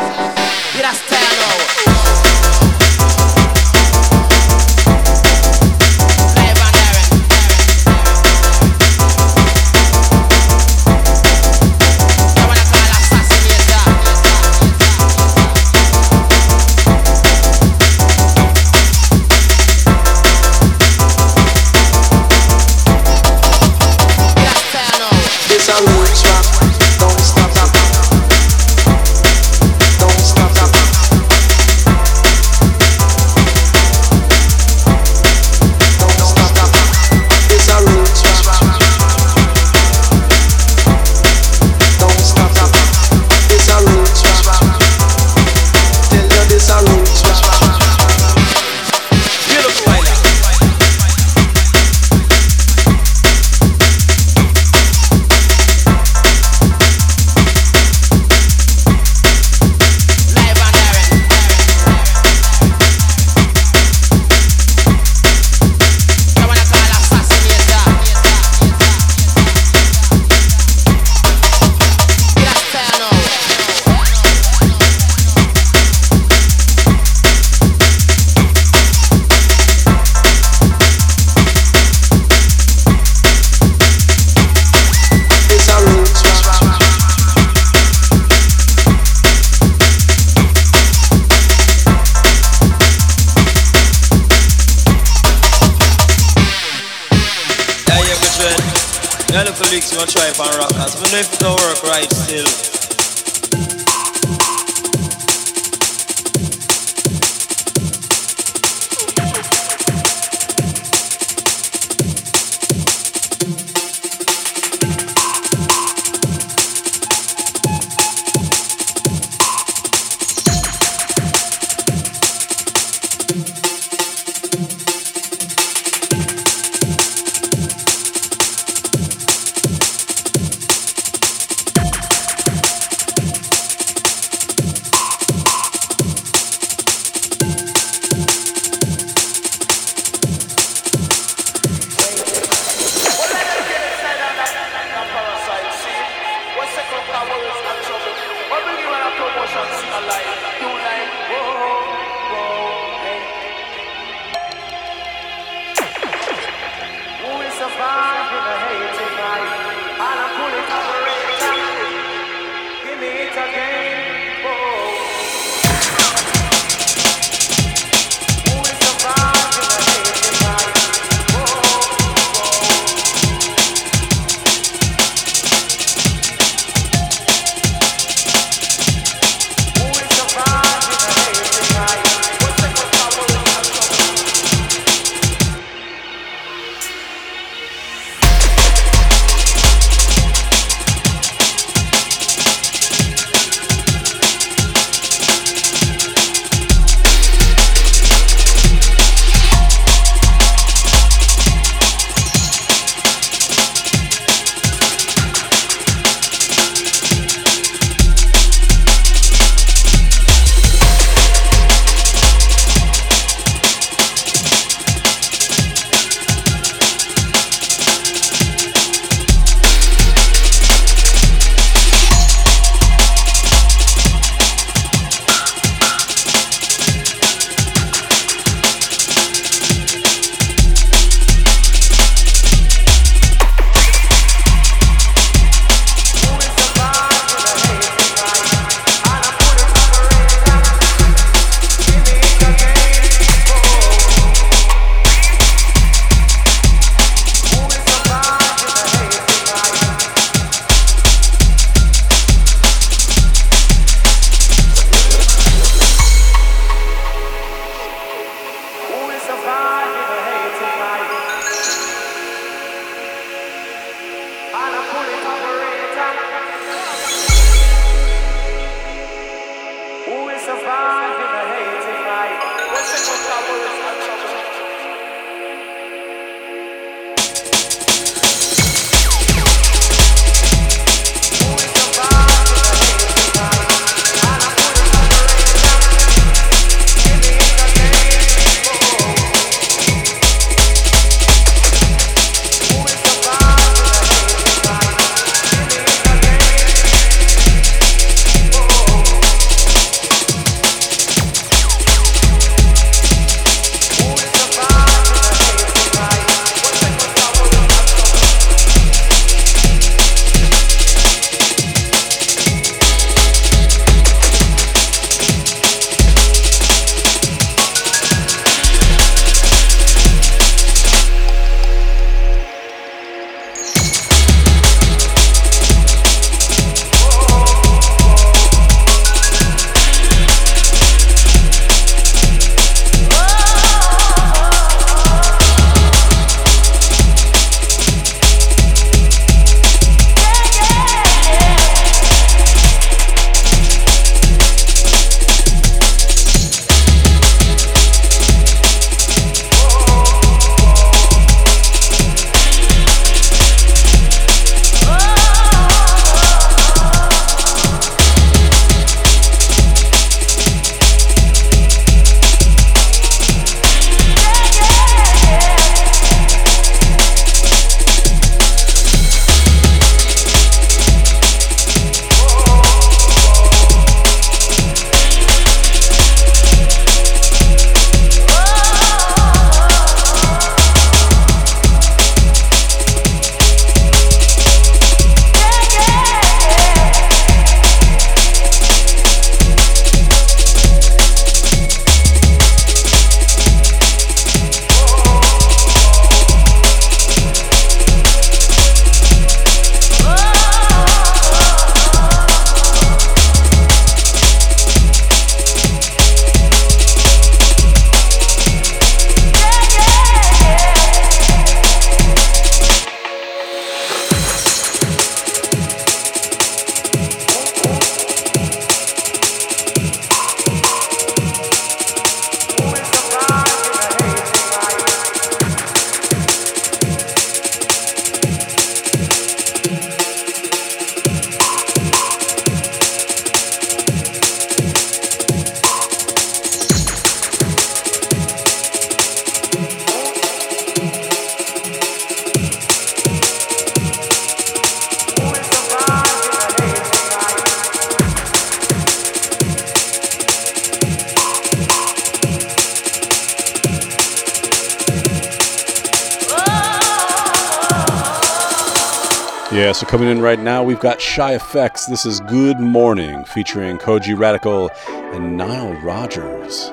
right now, we've got Shy FX. This is Good Morning featuring Kojey Radical and Nile Rodgers.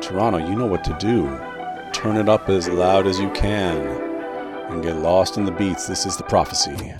Toronto, you know what to do. Turn it up as loud as you can and get lost in the beats. This is The Prophecy.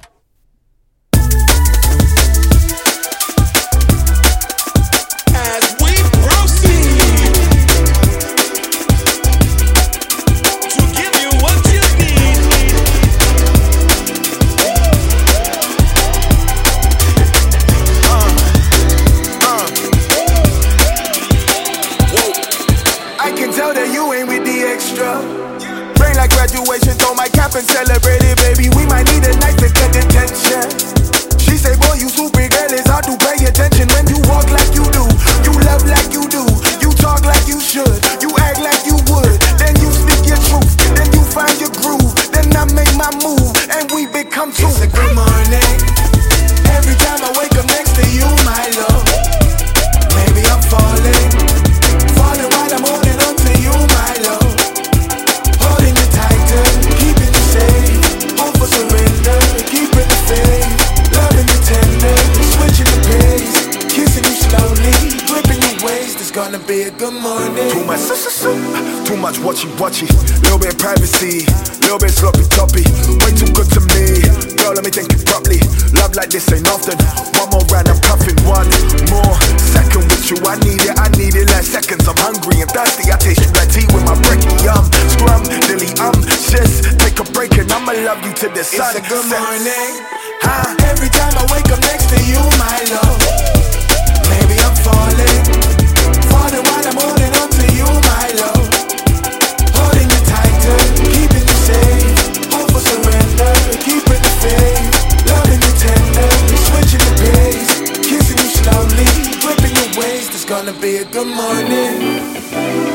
it.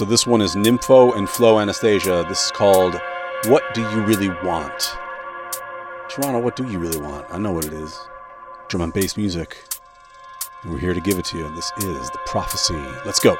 So this one is Nymfo and Flow Anastasia. This is called What Do You Really Want? Toronto, what do you really want? I know what it is. Drum and bass music. We're here to give it to you. This is The Prophecy. Let's go.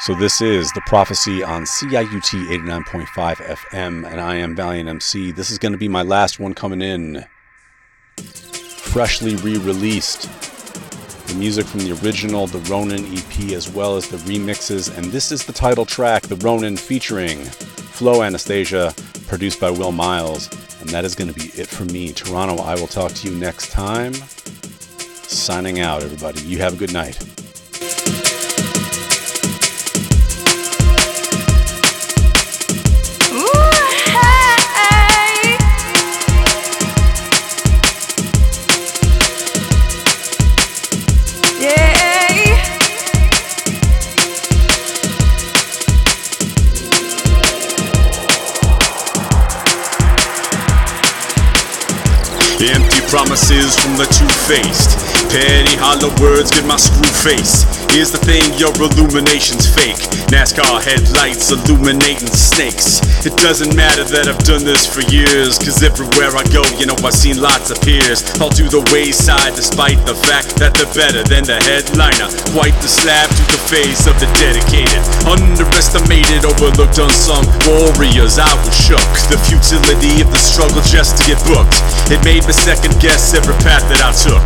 So this is the prophecy on CIUT 89.5 FM, and I am Valiant Emcee. This is going to be my last one coming in, freshly re-released. The music from the original, the Ronin EP, as well as the remixes, and this is the title track, the Ronin featuring Flow Anastasia, produced by Will Miles, and that is going to be it for me. Toronto, I will talk to you next time. Signing out, everybody. You have a good night. Promises from the two-faced. Petty hollow words get my screw face. Here's the thing, your illumination's fake. NASCAR headlights illuminating snakes. It doesn't matter that I've done this for years, cause everywhere I go, you know I've seen lots of peers. All to the wayside despite the fact that they're better than the headliner. Quite the slap to the face of the dedicated. Underestimated, overlooked, unsung warriors. I was shook. The futility of the struggle just to get booked. It made me second guess every path that I took.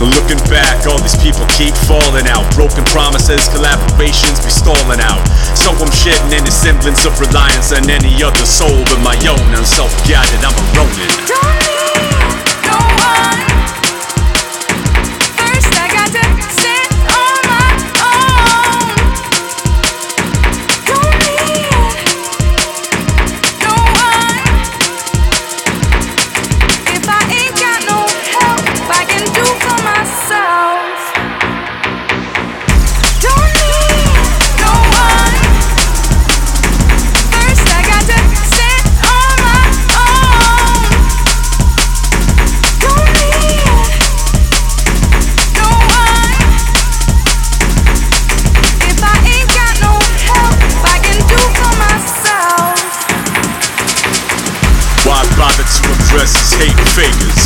Looking back, all these people keep falling out. Broken promises, collaborations be stalling out. So I'm shedding any semblance of reliance on any other soul but my own. I'm self-guided, I'm a Ronin. Hate fakers?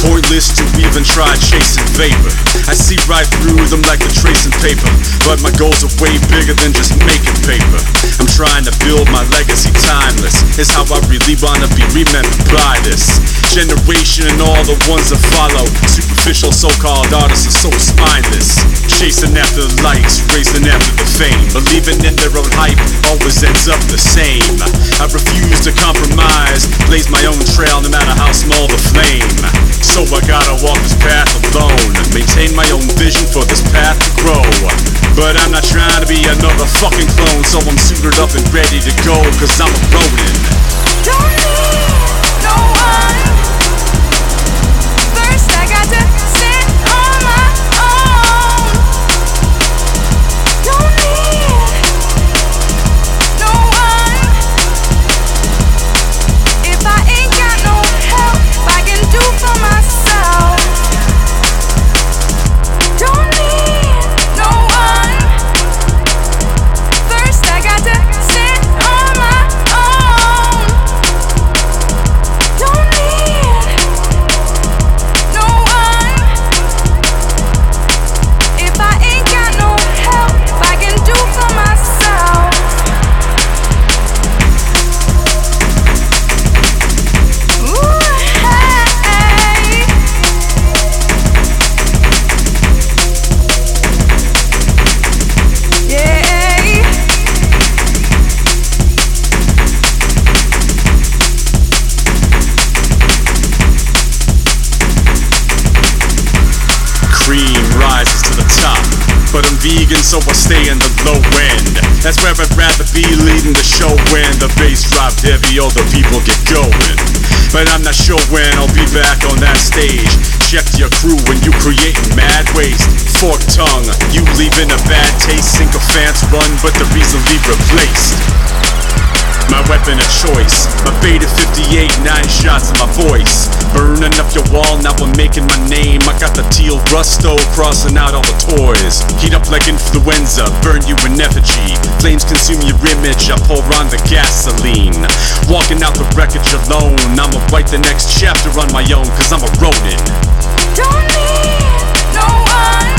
Pointless to even try chasing vapor. I see right through them like they're tracing paper. But my goals are way bigger than just making paper. I'm trying to build my legacy timeless. It's how I really wanna be remembered by this generation and all the ones that follow. Superficial so-called artists are so spineless. Chasing after the likes, racing after the fame. Believing in their own hype always ends up the same. I refuse to compromise, blaze my own trail no matter how small the flame. So I gotta walk this path alone, maintain my own vision for this path to grow. But I'm not trying to be another fucking clone, so I'm suited up and ready to go, cause I'm a Ronin. Don't need no one. Vegan, so I stay in the low end. That's where I'd rather be leading the show when the bass drop heavy, all the people get going. But I'm not sure when I'll be back on that stage. Check your crew when you creating mad waste. Fork tongue, you leaving a bad taste. Sycophants run, but they're easily replaced. My weapon of choice, my beta 58, nine shots in my voice. Burning up your wall, now I'm making my name. I got the teal rusto crossing out all the toys. Heat up like influenza, burn you in effigy. Flames consume your image, I pour on the gasoline. Walking out the wreckage alone, I'ma write the next chapter on my own, cause I'm a Ronin. Don't need no one